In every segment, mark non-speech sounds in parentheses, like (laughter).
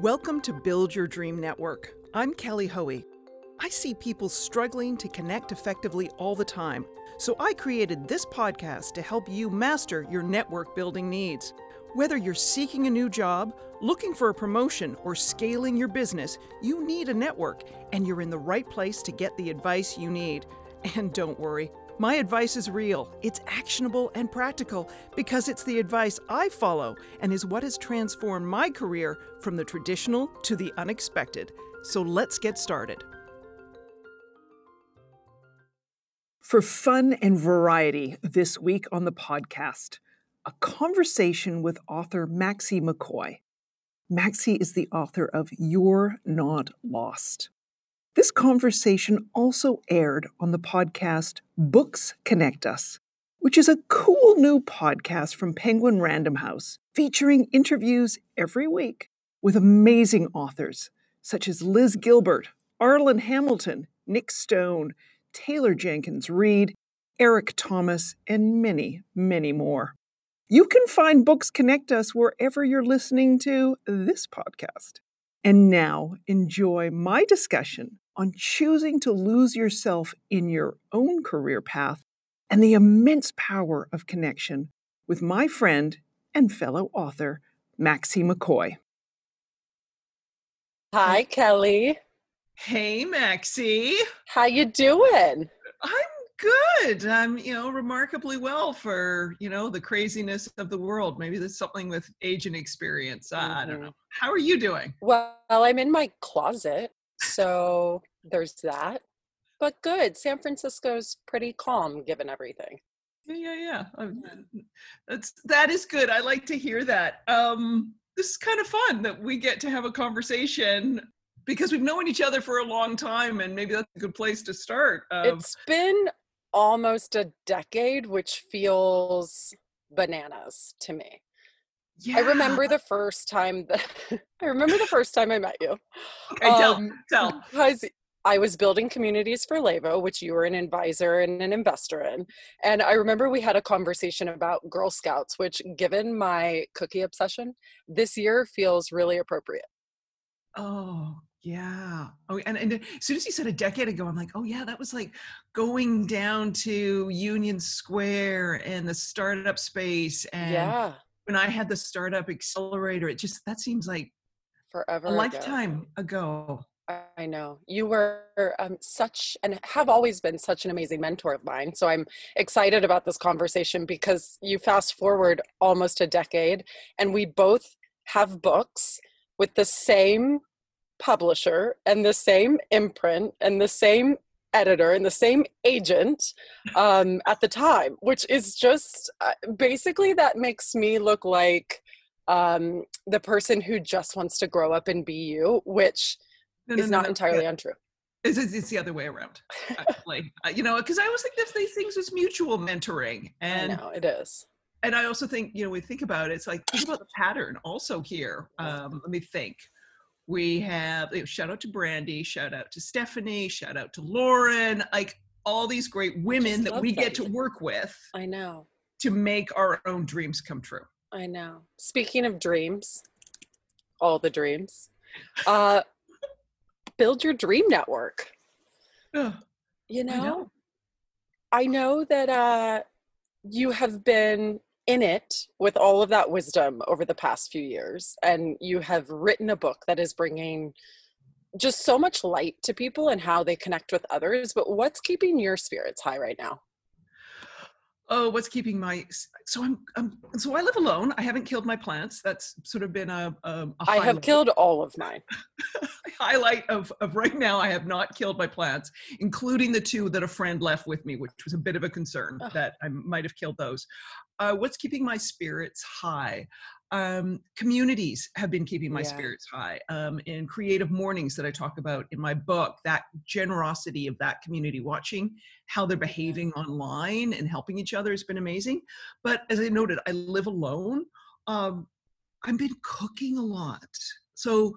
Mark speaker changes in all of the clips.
Speaker 1: Welcome to Build Your Dream Network. I'm Kelly Hoey. I see people struggling to connect effectively all the time, so I created this podcast to help you master your network building needs. Whether you're seeking a new job, looking for a promotion, or scaling your business, you need a network, and you're in the right place to get the advice you need. And don't worry, my advice is real, it's actionable and practical because it's the advice I follow and is what has transformed my career from the traditional to the unexpected. So let's get started. For fun and variety this week on the podcast, a conversation with author Maxie McCoy. Maxie is the author of You're Not Lost. This conversation also aired on the podcast Books Connect Us, which is a cool new podcast from Penguin Random House, featuring interviews every week with amazing authors such as Liz Gilbert, Arlan Hamilton, Nic Stone, Taylor Jenkins Reid, Eric Thomas, and many, many more. You can find Books Connect Us wherever you're listening to this podcast. And now enjoy my discussion on choosing to lose yourself in your own career path and the immense power of connection with my friend and fellow author, Maxie McCoy.
Speaker 2: Hi, Kelly.
Speaker 1: Hey, Maxie.
Speaker 2: How you doing?
Speaker 1: I'm good. I'm, you know, remarkably well for, you know, the craziness of the world. Maybe there's something with age and experience. Mm-hmm. I don't mm-hmm. know. How are you doing?
Speaker 2: Well, I'm in my closet. So there's that. But good. San Francisco's pretty calm given everything.
Speaker 1: Yeah, yeah, yeah. Um, that's that is good. I like to hear that. Um, this is kind of fun that we get to have a conversation because we've known each other for a long time, and maybe that's a good place to start.
Speaker 2: Um, it's been almost a decade, which feels bananas to me. Yeah. I remember the first time that (laughs) I remember the first time I met you.
Speaker 1: Okay, um, tell, tell.
Speaker 2: Because I was building communities for Levo, which you were an advisor and an investor in. And I remember we had a conversation about Girl Scouts, which, given my cookie obsession, this year feels really appropriate.
Speaker 1: Oh, yeah. Oh, and, and as soon as you said a decade ago, I'm like, oh, yeah, that was like going down to Union Square and the startup space. And
Speaker 2: yeah.
Speaker 1: when I had the startup accelerator, it just, that seems like
Speaker 2: forever
Speaker 1: a lifetime ago.
Speaker 2: I know you were um, such and have always been such an amazing mentor of mine. So I'm excited about this conversation because you fast forward almost a decade and we both have books with the same publisher and the same imprint and the same editor and the same agent um, at the time, which is just uh, basically that makes me look like um, the person who just wants to grow up and be you, which no, no, is not no, entirely untrue.
Speaker 1: It's, it's, the other way around, actually. (laughs) uh, you know, because I always think of these things as mutual mentoring, and
Speaker 2: know it is.
Speaker 1: And I also think, you know, we think about it, it's like think about the pattern also here. Um, let me think. We have shout out to Brandy, shout out to Stephanie, shout out to Lauren, like all these great women that we them. get to work with.
Speaker 2: I know.
Speaker 1: To make our own dreams come true.
Speaker 2: I know. Speaking of dreams, all the dreams. Uh, (laughs) build your dream network. You know, I know, I know that uh, you have been in it with all of that wisdom over the past few years, and you have written a book that is bringing just so much light to people and how they connect with others. But what's keeping your spirits high right now?
Speaker 1: Oh what's keeping my so i'm, I'm so i live alone. I haven't killed my plants. That's sort of been a, a, a
Speaker 2: I have killed all of mine. (laughs)
Speaker 1: Highlight of, of right now i have not killed my plants including the two that a friend left with me which was a bit of a concern oh. that i might have killed those. Uh, what's keeping my spirits high um, communities have been keeping my yeah. spirits high. Um, in creative mornings that I talk about in my book, that generosity of that community, watching how they're behaving online and helping each other has been amazing. But as I noted, I live alone. Um, I've been cooking a lot. So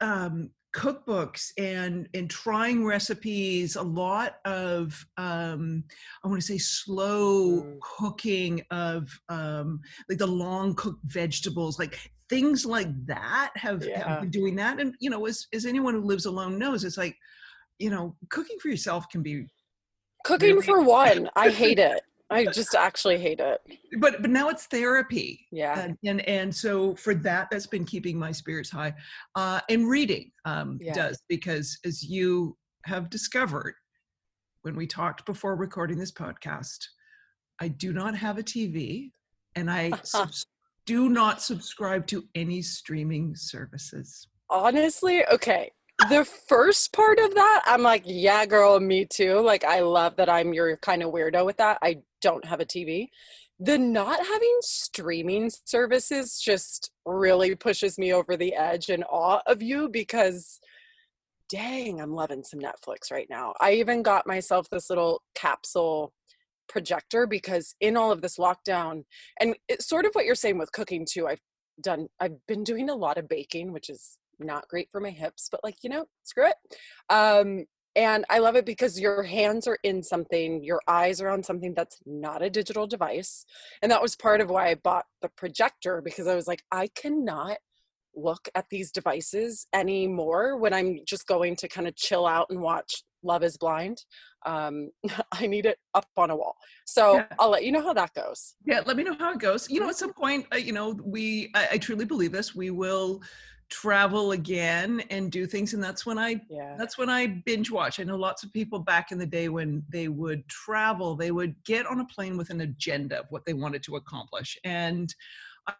Speaker 1: um, cookbooks and and trying recipes a lot of um i want to say slow
Speaker 2: Mm.
Speaker 1: cooking of um like the long cooked vegetables like things like that have, have been doing that and you know as as anyone who lives alone knows it's like you know cooking for yourself can be
Speaker 2: Cooking
Speaker 1: Really?
Speaker 2: for one, I hate (laughs) it. I just actually hate it.
Speaker 1: but but now it's therapy
Speaker 2: Yeah.
Speaker 1: and, and and so for that that's been keeping my spirits high uh and reading um
Speaker 2: Yeah.
Speaker 1: does because as you have discovered when we talked before recording this podcast i do not have a tv and i (laughs) subs- do not subscribe to any streaming services
Speaker 2: Honestly, okay. The first part of that, I'm like, yeah, girl, me too. Like, I love that I'm your kind of weirdo with that. I don't have a TV. The not having streaming services just really pushes me over the edge in awe of you because dang, I'm loving some Netflix right now. I even got myself this little capsule projector because in all of this lockdown, and it's sort of what you're saying with cooking too. I've done, I've been doing a lot of baking, which is not great for my hips, but like, you know, screw it. Um, and I love it because your hands are in something, your eyes are on something that's not a digital device. And that was part of why I bought the projector because I was like, I cannot look at these devices anymore when I'm just going to kind of chill out and watch Love is Blind. Um, (laughs) I need it up on a wall. So
Speaker 1: Yeah.
Speaker 2: I'll let you know how that goes.
Speaker 1: yeah let me know how it goes you know at some point uh, you know we I, I truly believe this we will travel again and do things and that's when i
Speaker 2: Yeah.
Speaker 1: That's when I binge watch. I know lots of people back in the day when they would travel, they would get on a plane with an agenda of what they wanted to accomplish. And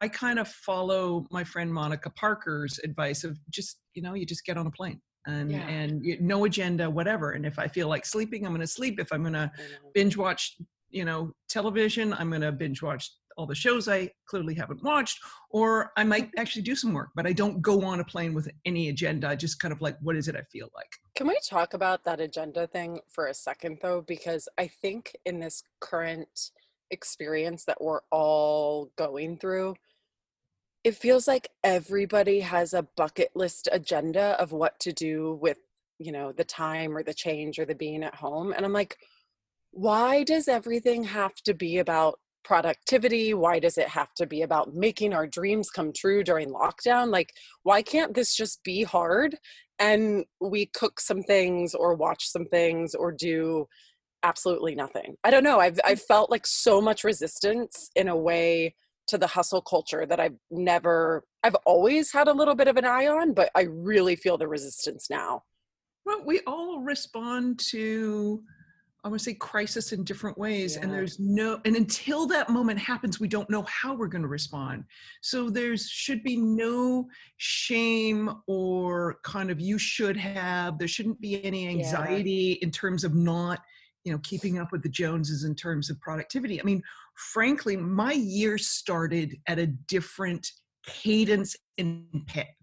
Speaker 1: I kind of follow my friend Monica Parker's advice of just, you know, you just get on a plane and
Speaker 2: Yeah.
Speaker 1: and you, no agenda, whatever. And if I feel like sleeping, I'm going to sleep. If I'm going to binge watch, you know, television, I'm going to binge watch all the shows I clearly haven't watched, or I might mm-hmm. actually do some work, but I don't go on a plane with any agenda. I just kind of like, what is it I feel like?
Speaker 2: Can we talk about that agenda thing for a second, though? Because I think in this current experience that we're all going through, it feels like everybody has a bucket list agenda of what to do with, you know, the time or the change or the being at home. And I'm like, why does everything have to be about productivity? Why does it have to be about making our dreams come true during lockdown? Like, why can't this just be hard and we cook some things or watch some things or do absolutely nothing? I don't know. I've, mm. I've felt like so much resistance in a way to the hustle culture that I've never, I've always had a little bit of an eye on, but I really feel the resistance now.
Speaker 1: Well, we all respond to, I want to say, crisis in different ways. And there's no, and until that moment happens, we don't know how we're going to respond. So there's should be no shame or kind of you should have, there shouldn't be any anxiety in terms of not, you know, keeping up with the Joneses in terms of productivity. I mean, frankly, my year started at a different cadence and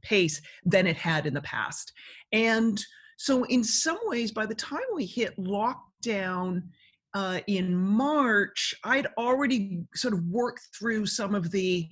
Speaker 1: pace than it had in the past. And so, in some ways, by the time we hit lockdown uh, in March, I'd already sort of worked through some of the,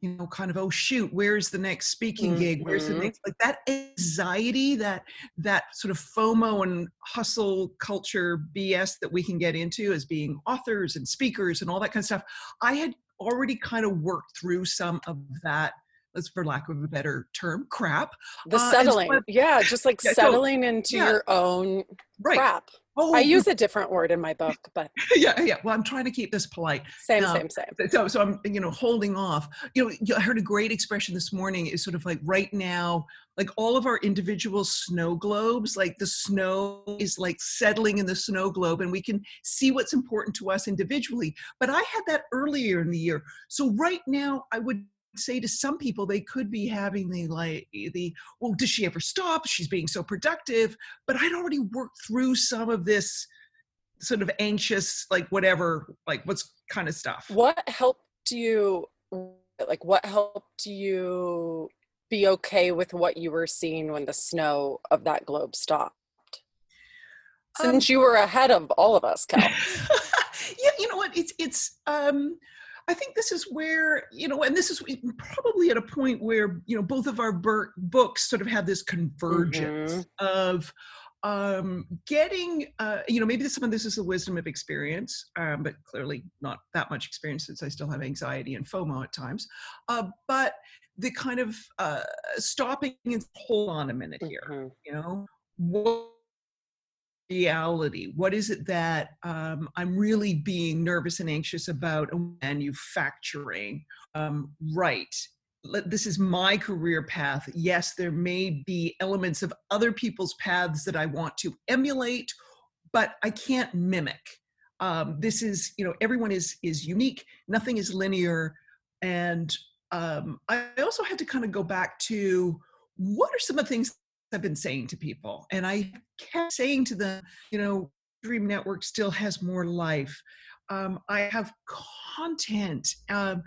Speaker 1: you know, kind of oh shoot, where's the next speaking gig? Where's the
Speaker 2: Mhm.
Speaker 1: next like that anxiety, that that sort of FOMO and hustle culture BS that we can get into as being authors and speakers and all that kind of stuff. I had already kind of worked through some of that. Let's, for lack of a better term, crap.
Speaker 2: The
Speaker 1: Uh, and so
Speaker 2: settling. Yeah, just like (laughs)
Speaker 1: Yeah, so-
Speaker 2: settling into
Speaker 1: yeah.
Speaker 2: your own
Speaker 1: Right.
Speaker 2: crap.
Speaker 1: Oh,
Speaker 2: I use a different word in my book, but (laughs)
Speaker 1: yeah, yeah. Well, I'm trying to keep this polite.
Speaker 2: same,
Speaker 1: No.
Speaker 2: same, same.
Speaker 1: So, so I'm, you know, holding off. You know, I heard a great expression this morning. Is sort of like right now, like all of our individual snow globes, like the snow is like settling in the snow globe, and we can see what's important to us individually. But I had that earlier in the year. So right now, I would say to some people they could be having the like the well does she ever stop she's being so productive but i'd already worked through some of this sort of anxious like whatever like what's kind of stuff
Speaker 2: What helped you, like, what helped you be okay with what you were seeing when the snow of that globe stopped?
Speaker 1: Um,
Speaker 2: Since you were ahead of all of us, Cal. (laughs)
Speaker 1: yeah you know what it's it's um I think this is where, you know, and this is probably at a point where, you know, both of our bur- books sort of have this convergence mm-hmm. of um, getting, uh, you know, maybe some of this is the wisdom of experience, um, but clearly not that much experience since I still have anxiety and FOMO at times. Uh, but the kind of uh, stopping and hold on a minute here, mm-hmm. you know, what reality? What is it that um, I'm really being nervous and anxious about manufacturing? Um, right. This is my career path. Yes, there may be elements of other people's paths that I want to emulate, but I can't mimic. Um, this is, you know, everyone is is unique. Nothing is linear, and um, I also had to kind of go back to what are some of the things I've been saying to people. And I kept saying to them, you know, Dream Network still has more life. Um, I have content, um,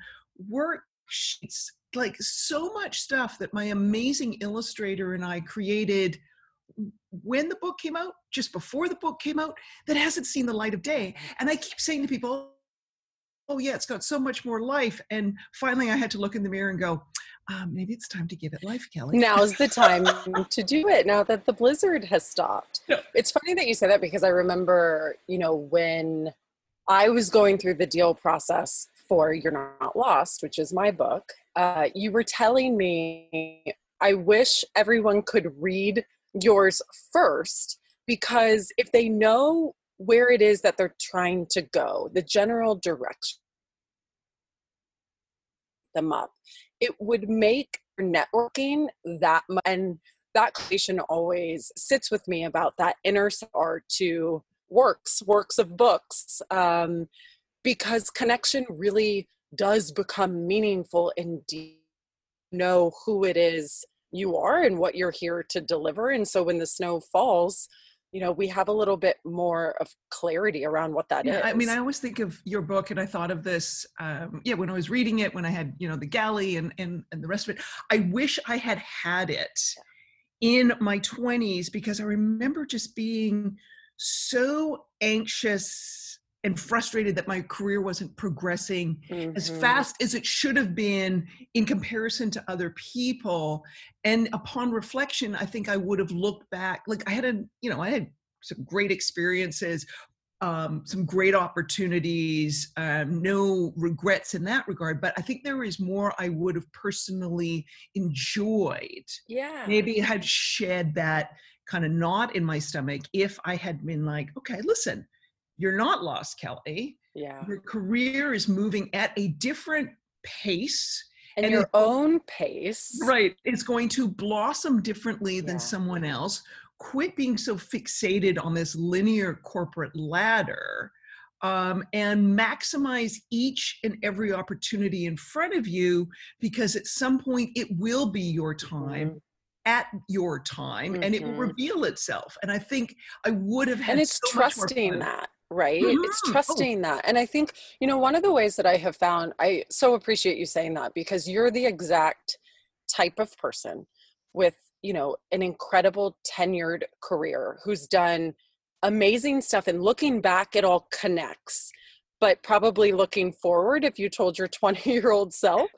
Speaker 1: worksheets, like so much stuff that my amazing illustrator and I created when the book came out, just before the book came out, that hasn't seen the light of day. And I keep saying to people, oh, yeah, it's got so much more life. And finally, I had to look in the mirror and go, um, maybe it's time to give it life, Kelly.
Speaker 2: Now's the time to do it now that the blizzard has stopped. No. It's funny that you say that because I remember, you know, when I was going through the deal process for You're Not Lost, which is my book, uh, you were telling me, I wish everyone could read yours first because if they know where it is that they're trying to go, the general direction them up it would make networking that much and that question always sits with me about that inner art to works works of books um, because connection really does become meaningful indeed know who it is you are and what you're here to deliver and so when the snow falls you know we have a little bit more of clarity around what that
Speaker 1: yeah,
Speaker 2: is.
Speaker 1: I mean, I always think of your book, and I thought of this. Um, yeah, when I was reading it, when I had you know the galley and and and the rest of it, I wish I had had it in my twenties because I remember just being so anxious and frustrated that my career wasn't progressing mm-hmm. as fast as it should have been in comparison to other people. And upon reflection i think i would have looked back like i had a you know i had some great experiences um, some great opportunities um, no regrets in that regard but i think there is more i would have personally enjoyed.
Speaker 2: Yeah.
Speaker 1: Maybe had shed that kind of knot in my stomach if i had been like okay listen you're not lost, Kelly.
Speaker 2: Yeah.
Speaker 1: Your career is moving at a different pace.
Speaker 2: And, and your own pace.
Speaker 1: Right. It's going to blossom differently than someone else. Quit being so fixated on this linear corporate ladder um, and maximize each and every opportunity in front of you because at some point it will be your time. Mm-hmm at your time mm-hmm. and it will mm-hmm. reveal itself and i think i would have had
Speaker 2: and it's
Speaker 1: so
Speaker 2: trusting that right mm-hmm. it's oh. trusting that and i think you know one of the ways that i have found i so appreciate you saying that because you're the exact type of person with you know an incredible tenured career who's done amazing stuff and looking back it all connects but probably looking forward if you told your (laughs) 20 year old self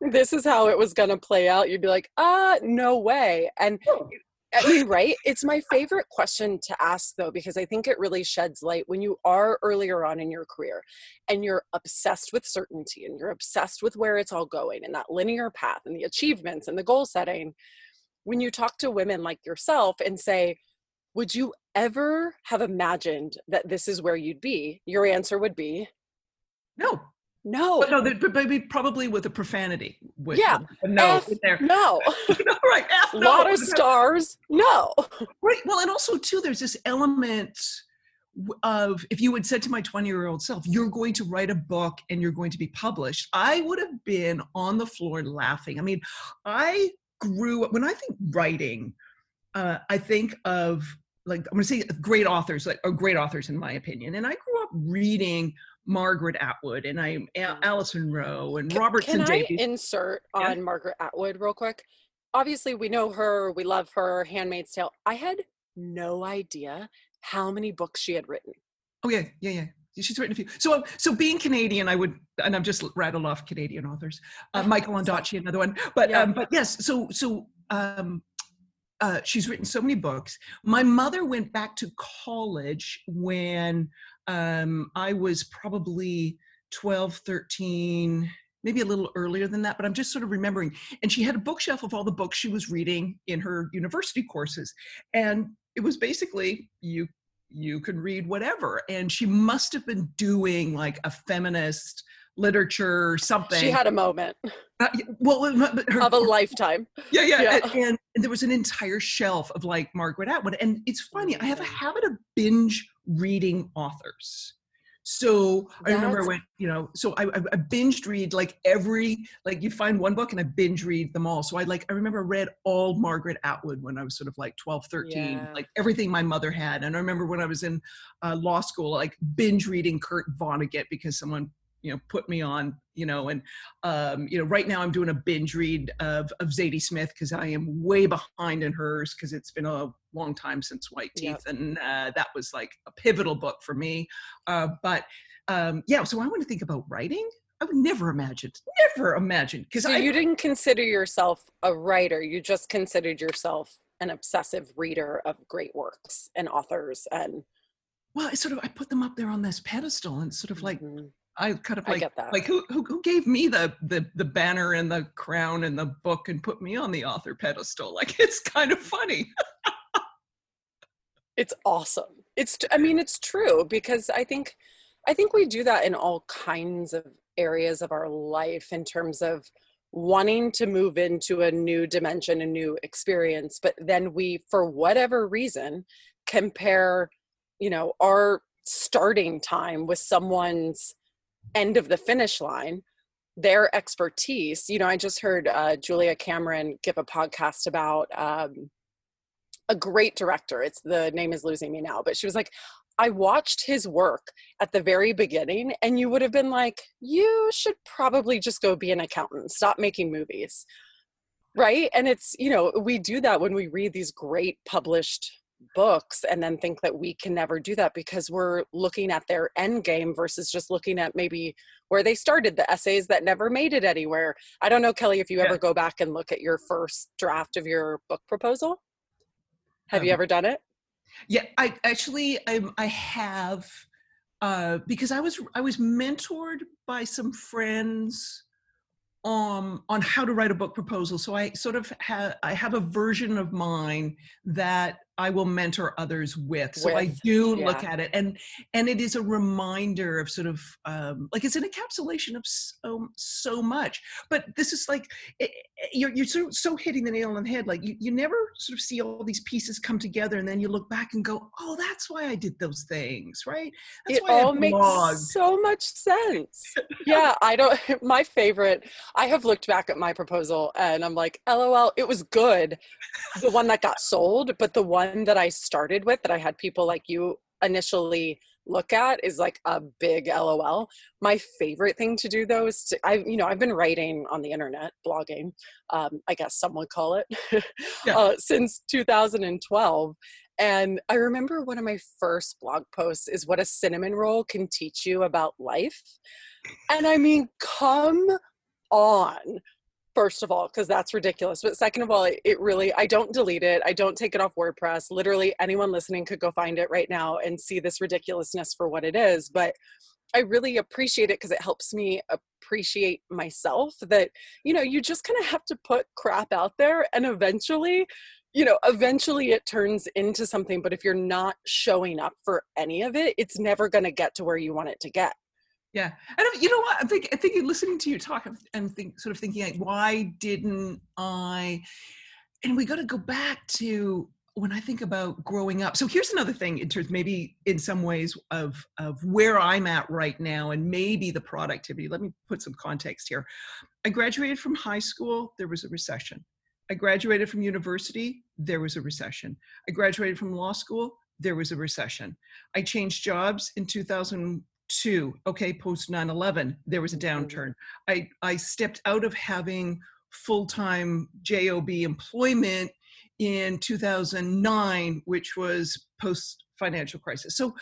Speaker 2: this is how it was going to play out you'd be like ah uh, no way and mean, right? It's my favorite question to ask, though, because I think it really sheds light when you are earlier on in your career and you're obsessed with certainty and you're obsessed with where it's all going and that linear path and the achievements and the goal setting. When you talk to women like yourself and say, Would you ever have imagined that this is where you'd be? Your answer would be,
Speaker 1: No,
Speaker 2: no.
Speaker 1: But no, but maybe probably with a profanity. With
Speaker 2: yeah.
Speaker 1: no.
Speaker 2: F, there. No. (laughs)
Speaker 1: no. Right. F,
Speaker 2: no. Lot of stars. No. (laughs)
Speaker 1: Right. Well, and also too, there's this element of if you had said to my 20 year old self, you're going to write a book and you're going to be published, I would have been on the floor laughing. I mean, I grew up when I think writing, uh, I think of like I'm going to say great authors, like or great authors in my opinion. And I grew up reading Margaret Atwood and I'm Alice Munro and Robertson
Speaker 2: Can
Speaker 1: Davies.
Speaker 2: I insert on yeah. Margaret Atwood real quick? Obviously, we know her, we love her, Handmaid's Tale. I had no idea how many books she had written.
Speaker 1: Oh yeah, yeah, yeah. she's written a few. So, so being Canadian, I would, and I'm just rattled off Canadian authors. Uh, (laughs) Michael Ondaatje, another one. But, yeah. um, but yes. So, so um, uh, she's written so many books. My mother went back to college when um, I was probably 12, 13, maybe a little earlier than that, but I'm just sort of remembering. And she had a bookshelf of all the books she was reading in her university courses. And it was basically you you can read whatever. And she must have been doing like a feminist literature something.
Speaker 2: She had a moment.
Speaker 1: Uh, well,
Speaker 2: her, of a lifetime.
Speaker 1: Yeah, yeah. yeah. And, and, there was an entire shelf of like Margaret Atwood. And it's funny, I have a habit of binge reading authors. So I remember when, you know, so I, I, I, binged read like every, like you find one book and I binge read them all. So I like, I remember read all Margaret Atwood when I was sort of like 12, 13, yeah. like everything my mother had. And I remember when I was in uh, law school, like binge reading Kurt Vonnegut because someone you know put me on you know and um you know right now i'm doing a binge read of of zadie smith because i am way behind in hers because it's been a long time since white teeth yep. and uh, that was like a pivotal book for me uh, but um yeah so i want to think about writing I would never imagine, never imagine.
Speaker 2: Because so you didn't consider yourself a writer; you just considered yourself an obsessive reader of great works and authors. And
Speaker 1: well, I sort of I put them up there on this pedestal, and sort of like mm-hmm. I kind of like like who, who who gave me the the the banner and the crown and the book and put me on the author pedestal? Like it's kind of funny. (laughs)
Speaker 2: it's awesome. It's I mean it's true because I think I think we do that in all kinds of areas of our life in terms of wanting to move into a new dimension, a new experience, but then we for whatever reason compare, you know, our starting time with someone's end of the finish line their expertise you know i just heard uh, julia cameron give a podcast about um, a great director it's the name is losing me now but she was like i watched his work at the very beginning and you would have been like you should probably just go be an accountant. Stop making movies right? And it's you know we do that when we read these great published books and then think that we can never do that because we're looking at their end game versus just looking at maybe where they started the essays that never made it anywhere. I don't know kelly if you yeah. ever go back and look at your first draft of your book proposal have um, you ever done it
Speaker 1: yeah i actually i, I have uh, because i was i was mentored by some friends um, on how to write a book proposal. So I sort of have I have a version of mine that I will mentor others with. So with, I do yeah. look at it, and and it is a reminder of sort of um, like it's an encapsulation of so um, so much. But this is like it, you're you're so so hitting the nail on the head. Like you you never sort of see all these pieces come together, and then you look back and go, oh, that's why I did those things, right? That's
Speaker 2: it all makes so much sense. (laughs) yeah, I don't. (laughs) My favorite. I have looked back at my proposal, and I'm like, lol, it was good, the one that got sold, but the one one that I started with that I had people like you initially look at is like a big LOL. My favorite thing to do though is to, I, you know, I've been writing on the internet, blogging, um, I guess some would call it, (laughs) yeah. uh, since 2012. And I remember one of my first blog posts is what a cinnamon roll can teach you about life. And I mean, come on first of all because that's ridiculous but second of all it, it, really i don't delete it i don't take it off wordpress literally anyone listening could go find it right now and see this ridiculousness for what it is but i really appreciate it because it helps me appreciate myself that you know you just kind of have to put crap out there and eventually you know eventually it turns into something but if you're not showing up for any of it it's never going to get to where you want it to get
Speaker 1: yeah, and you know what? I think I think listening to you talk and think, sort of thinking like, why didn't I? And we got to go back to when I think about growing up. So here's another thing in terms, maybe in some ways of of where I'm at right now, and maybe the productivity. Let me put some context here. I graduated from high school. There was a recession. I graduated from university. There was a recession. I graduated from law school. There was a recession. I changed jobs in 2000 two okay post 9-11 there was a mm-hmm. downturn i i stepped out of having full-time job employment in 2009 which was post financial crisis so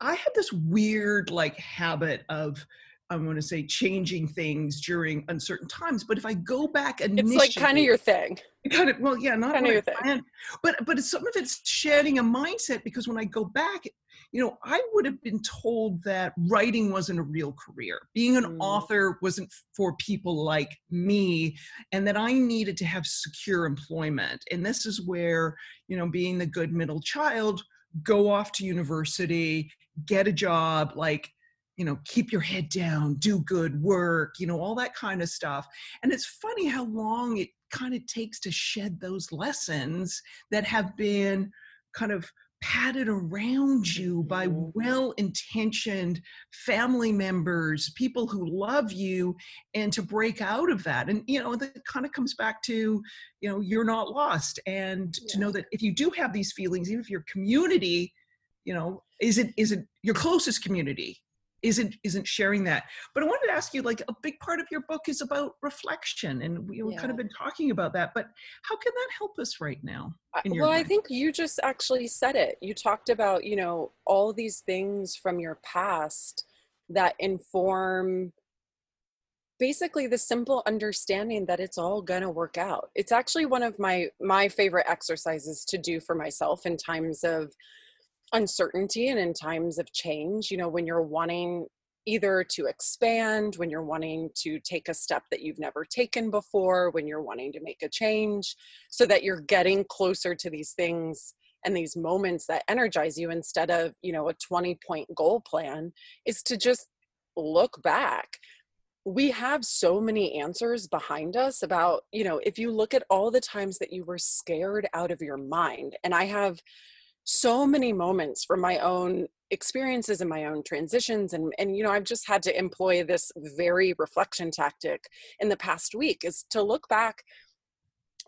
Speaker 1: I had this weird like habit of I'm going to say changing things during uncertain times. But if I go back and
Speaker 2: it's like kind of your thing.
Speaker 1: Kind of well, yeah, not
Speaker 2: kind of your thing. Planned,
Speaker 1: but but it's some of it's shedding a mindset because when I go back, you know, I would have been told that writing wasn't a real career. Being an mm. author wasn't for people like me, and that I needed to have secure employment. And this is where you know, being the good middle child, go off to university, get a job, like you know, keep your head down, do good work, you know, all that kind of stuff. And it's funny how long it kind of takes to shed those lessons that have been kind of padded around you by mm-hmm. well intentioned family members, people who love you, and to break out of that. And, you know, that kind of comes back to, you know, you're not lost. And yeah. to know that if you do have these feelings, even if your community, you know, is it is isn't your closest community isn't isn't sharing that. But i wanted to ask you like a big part of your book is about reflection and we, have yeah. kind of been talking about that but how can that help us right now
Speaker 2: well i think you just actually said it. You talked about you know all these things from your past that inform basically the simple understanding that it's all going to work out. It's actually one of my my favorite exercises to do for myself in times of uncertainty and in times of change you know when you're wanting either to expand when you're wanting to take a step that you've never taken before when you're wanting to make a change so that you're getting closer to these things and these moments that energize you instead of you know a 20 point goal plan is to just look back. We have so many answers behind us about you know if you look at all the times that you were scared out of your mind and i have so many moments from my own experiences and my own transitions and and you know I've just had to employ this very reflection tactic in the past week is to look back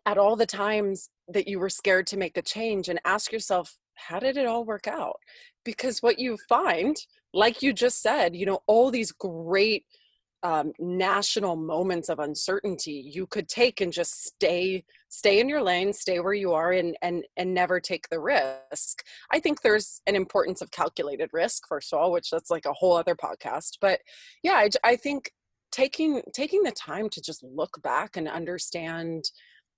Speaker 2: at all the times that you were scared to make a change and ask yourself how did it all work out? Because what you find like you just said you know all these great um, national moments of uncertainty you could take and just stay stay in your lane stay where you are and and and never take the risk. I think there's an importance of calculated risk first of all which that's like a whole other podcast but yeah i, I think taking taking the time to just look back and understand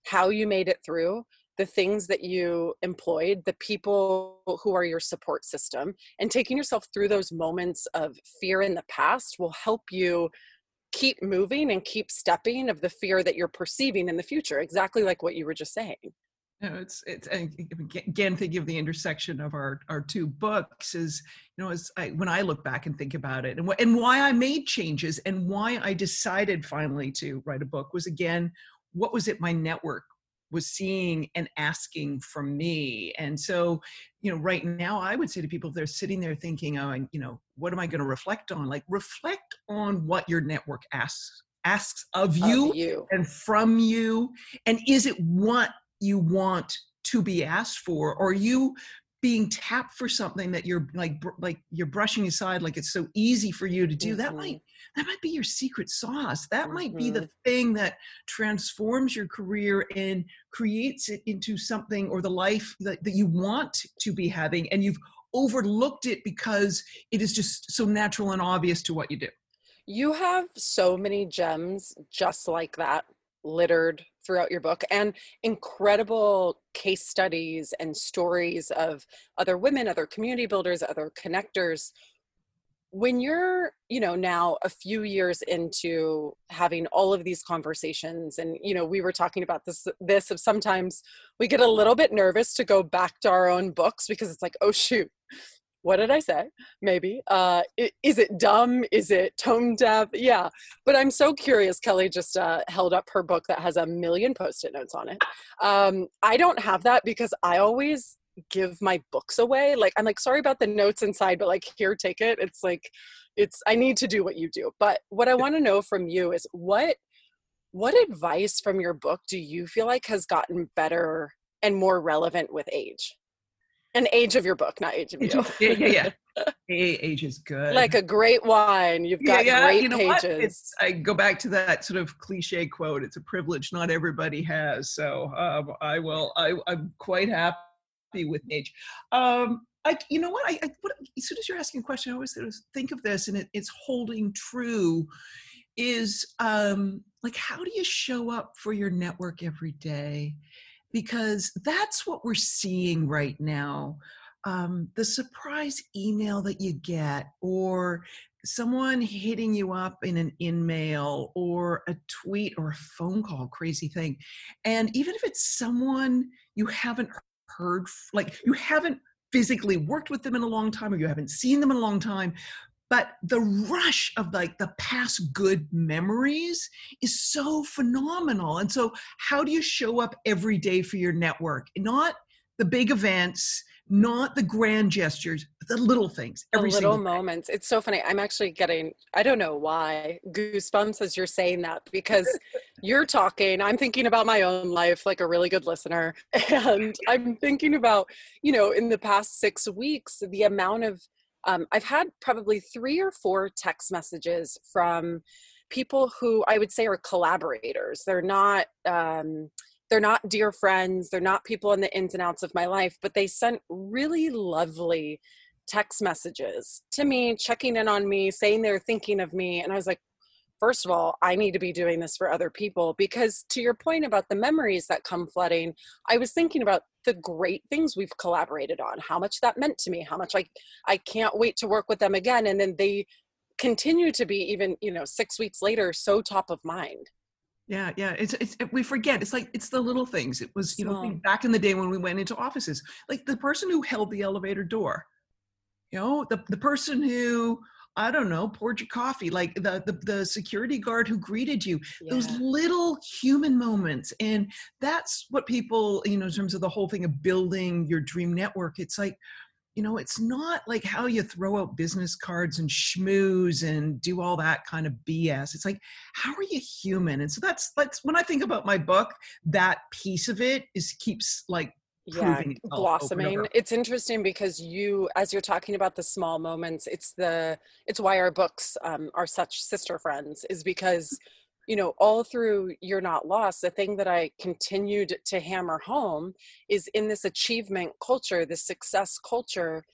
Speaker 2: how you made it through the things that you employed, the people who are your support system, and taking yourself through those moments of fear in the past will help you keep moving and keep stepping of the fear that you're perceiving in the future exactly like what you were just saying.
Speaker 1: You know, it's it's again thinking of the intersection of our our two books is you know as I when I look back and think about it and wh- and why I made changes and why I decided finally to write a book was again what was it my network was seeing and asking from me. And so you know right now i would say to people if they're sitting there thinking oh and you know what am i going to reflect on? Like reflect on what your network asks asks of you,
Speaker 2: of you.
Speaker 1: and from you. And is it what you want to be asked for? Or you being tapped for something that you're like br- like you're brushing aside like it's so easy for you to do mm-hmm. that might mm-hmm. that might be your secret sauce that mm-hmm. might be the mm-hmm. thing that transforms your career and creates it into something or the life that, that you want to be having and you've overlooked it because it is just so natural and obvious to what you do
Speaker 2: you have so many gems just like that littered throughout your book and incredible case studies and stories of other women other community builders other connectors. When you're you know now a few years into having all of these conversations and you know we were talking about this this of sometimes we get a little bit nervous to go back to our own books because it's like oh shoot what did I say? Maybe. Uh, is it dumb? Is it tone deaf? Yeah. But I'm so curious. Kelly just uh, held up her book that has a million post it notes on it. Um, I don't have that because I always give my books away. Like, I'm like, sorry about the notes inside, but like, here, take it. It's like, it's, I need to do what you do. But what I want to know from you is what, what advice from your book do you feel like has gotten better and more relevant with age? An age of your book, not age of you.
Speaker 1: yeah, yeah, yeah. (laughs) age is good.
Speaker 2: Like a great wine. You've got yeah, yeah. great you know pages.
Speaker 1: I go back to that sort of cliche quote. It's a privilege not everybody has. So um, I will. I, I'm quite happy with age. Um, like you know what I, I what, as soon as you're asking a question, I always think of this, and it, it's holding true. Is um, like how do you show up for your network every day? Because that's what we're seeing right now. Um, the surprise email that you get, or someone hitting you up in an email or a tweet or a phone call, crazy thing. And even if it's someone you haven't heard, like you haven't physically worked with them in a long time or you haven't seen them in a long time, but the rush of like the past good memories is so phenomenal. And so, how do you show up every day for your network? Not the big events, not the grand gestures, the little things.
Speaker 2: Every the little moments. It's so funny. I'm actually getting, I don't know why, goosebumps as you're saying that because (laughs) you're talking. I'm thinking about my own life like a really good listener. (laughs) And I'm thinking about, you know, in the past six weeks, the amount of, um, I've had probably three or four text messages from people who I would say are collaborators. They're not, um, they're not dear friends they're not people in the ins and outs of my life but they sent really lovely text messages to me checking in on me saying they're thinking of me and i was like first of all i need to be doing this for other people because to your point about the memories that come flooding i was thinking about the great things we've collaborated on how much that meant to me how much i i can't wait to work with them again and then they continue to be even you know 6 weeks later so top of mind
Speaker 1: yeah, yeah. It's it's it, we forget. It's like it's the little things. It was you Small. know back in the day when we went into offices, like the person who held the elevator door, you know, the the person who I don't know poured your coffee, like the the, the security guard who greeted you. Yeah. Those little human moments, and that's what people you know in terms of the whole thing of building your dream network. It's like you know, it's not like how you throw out business cards and schmooze and do all that kind of BS. It's like, how are you human? And so that's that's when I think about my book, that piece of it is keeps like
Speaker 2: yeah blossoming it's interesting because you as you're talking about the small moments it's the it's why our books um, are such sister friends is because you know, all through You're Not Lost, the thing that I continued to hammer home is in this achievement culture, this success culture,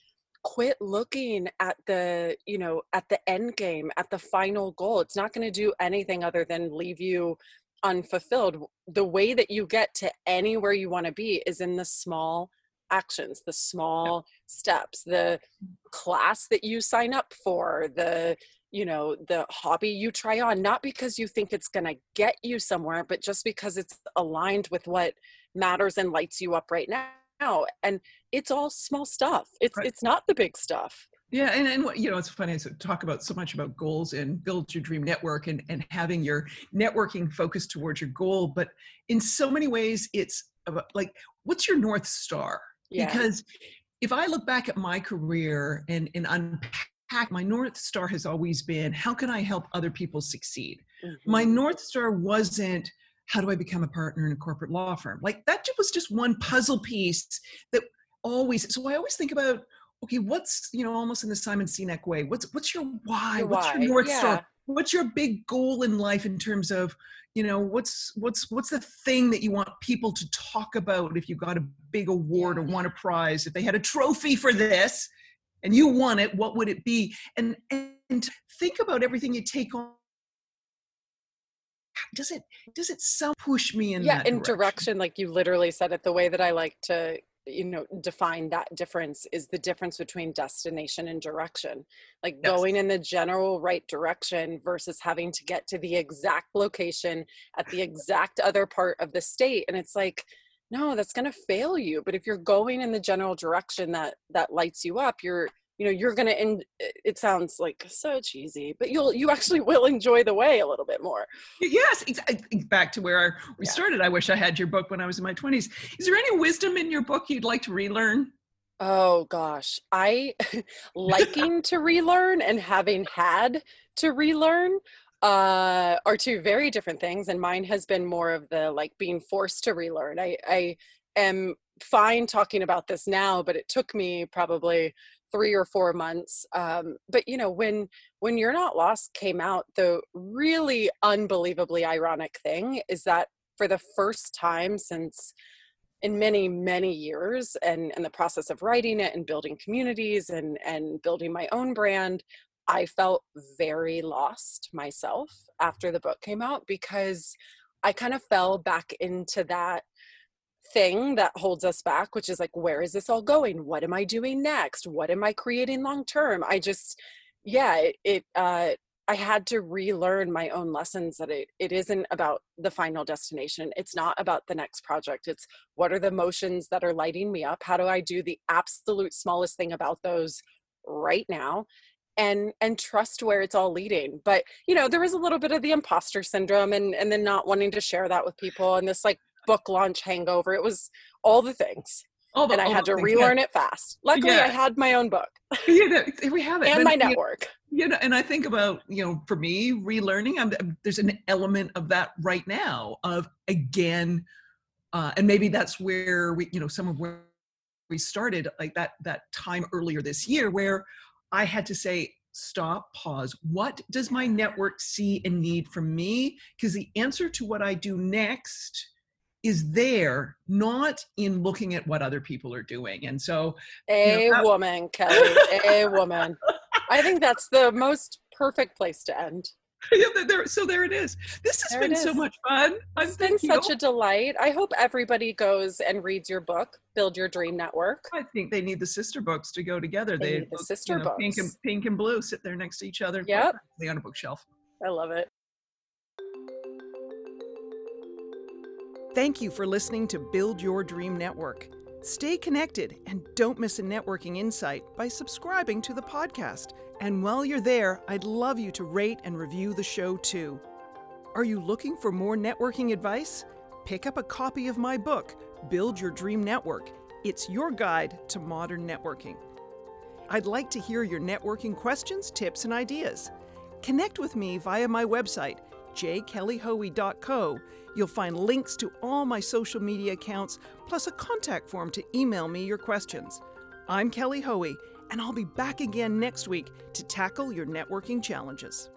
Speaker 2: quit looking at the, you know, at the end game, at the final goal. It's not going to do anything other than leave you unfulfilled. The way that you get to anywhere you want to be is in the small actions, the small steps, the mm. class that you sign up for, the you know the hobby you try on not because you think it's going to get you somewhere but just because it's aligned with what matters and lights you up right now and it's all small stuff it's right. it's not the big stuff
Speaker 1: yeah, and, and you know, it's funny I talk about so much about goals and build your dream network and, and having your networking focused towards your goal. But in so many ways, it's about like, what's your North Star? Yeah. Because if I look back at my career and, and unpack my north star has always been how can i help other people succeed mm-hmm. my north star wasn't how do i become a partner in a corporate law firm like that was just one puzzle piece that always so i always think about okay what's you know almost in the simon sinek way what's what's your why your what's why? your north yeah. star what's your big goal in life in terms of you know what's what's what's the thing that you want people to talk about if you got a big award yeah. or won a prize if they had a trophy for this and you won it, what would it be? And and think about everything you take on. Does it does it so push me in
Speaker 2: yeah
Speaker 1: in
Speaker 2: direction? direction like you literally said it the way that I like to you know define that difference is the difference between destination and direction like yes. going in the general right direction versus having to get to the exact location at the exact other part of the state and it's like no that's going to fail you but if you're going in the general direction that that lights you up you're you know you're going to end it sounds like so cheesy but you'll you actually will enjoy the way a little bit more
Speaker 1: yes back to where we yeah. started i wish i had your book when i was in my 20s is there any wisdom in your book you'd like to relearn
Speaker 2: oh gosh i (laughs) liking to relearn and having had to relearn uh, are two very different things. And mine has been more of the like being forced to relearn. I, I am fine talking about this now, but it took me probably three or four months. Um, but you know, when when You're Not Lost came out, the really unbelievably ironic thing is that for the first time since in many many years and and the process of writing it and building communities and and building my own brand i felt very lost myself after the book came out because i kind of fell back into that thing that holds us back which is like where is this all going what am i doing next what am i creating long term i just yeah it, it uh I had to relearn my own lessons that it, it isn't about the final destination. It's not about the next project. It's what are the motions that are lighting me up? How do I do the absolute smallest thing about those right now? And and trust where it's all leading. But you know, there was a little bit of the imposter syndrome and and then not wanting to share that with people and this like book launch hangover. It was all the things. All the, and I had to relearn yeah. it fast. Luckily, yeah. I had my own book. (laughs)
Speaker 3: yeah, we have it.
Speaker 2: and my network.
Speaker 3: You know, and I think about you know, for me, relearning. I'm, there's an element of that right now. Of again, uh, and maybe that's where we, you know, some of where we started, like that that time earlier this year, where I had to say, stop, pause. What does my network see and need from me? Because the answer to what I do next is there not in looking at what other people are doing and so
Speaker 2: a you know, woman kelly a woman i think that's the most perfect place to end (laughs)
Speaker 3: yeah, there, so there it is. This has there been so much fun.
Speaker 2: It's been such a delight. I hope everybody goes and reads your book, Build Your Dream Network.
Speaker 3: I think they need the sister books to go together.
Speaker 2: They, they need the sister you know, books.
Speaker 3: Pink and, pink and blue sit there next to each other.
Speaker 2: Yep.
Speaker 3: On a bookshelf.
Speaker 2: I love it.
Speaker 1: Thank you for listening to Build Your Dream Network. Stay connected and don't miss a networking insight by subscribing to the podcast. And while you're there, I'd love you to rate and review the show too. Are you looking for more networking advice? Pick up a copy of my book, Build Your Dream Network. It's your guide to modern networking. I'd like to hear your networking questions, tips, and ideas. Connect with me via my website, jkellyhoey.co You'll find links to all my social media accounts, plus a contact form to email me your questions. I'm Kelly Hoey, and I'll be back again next week to tackle your networking challenges.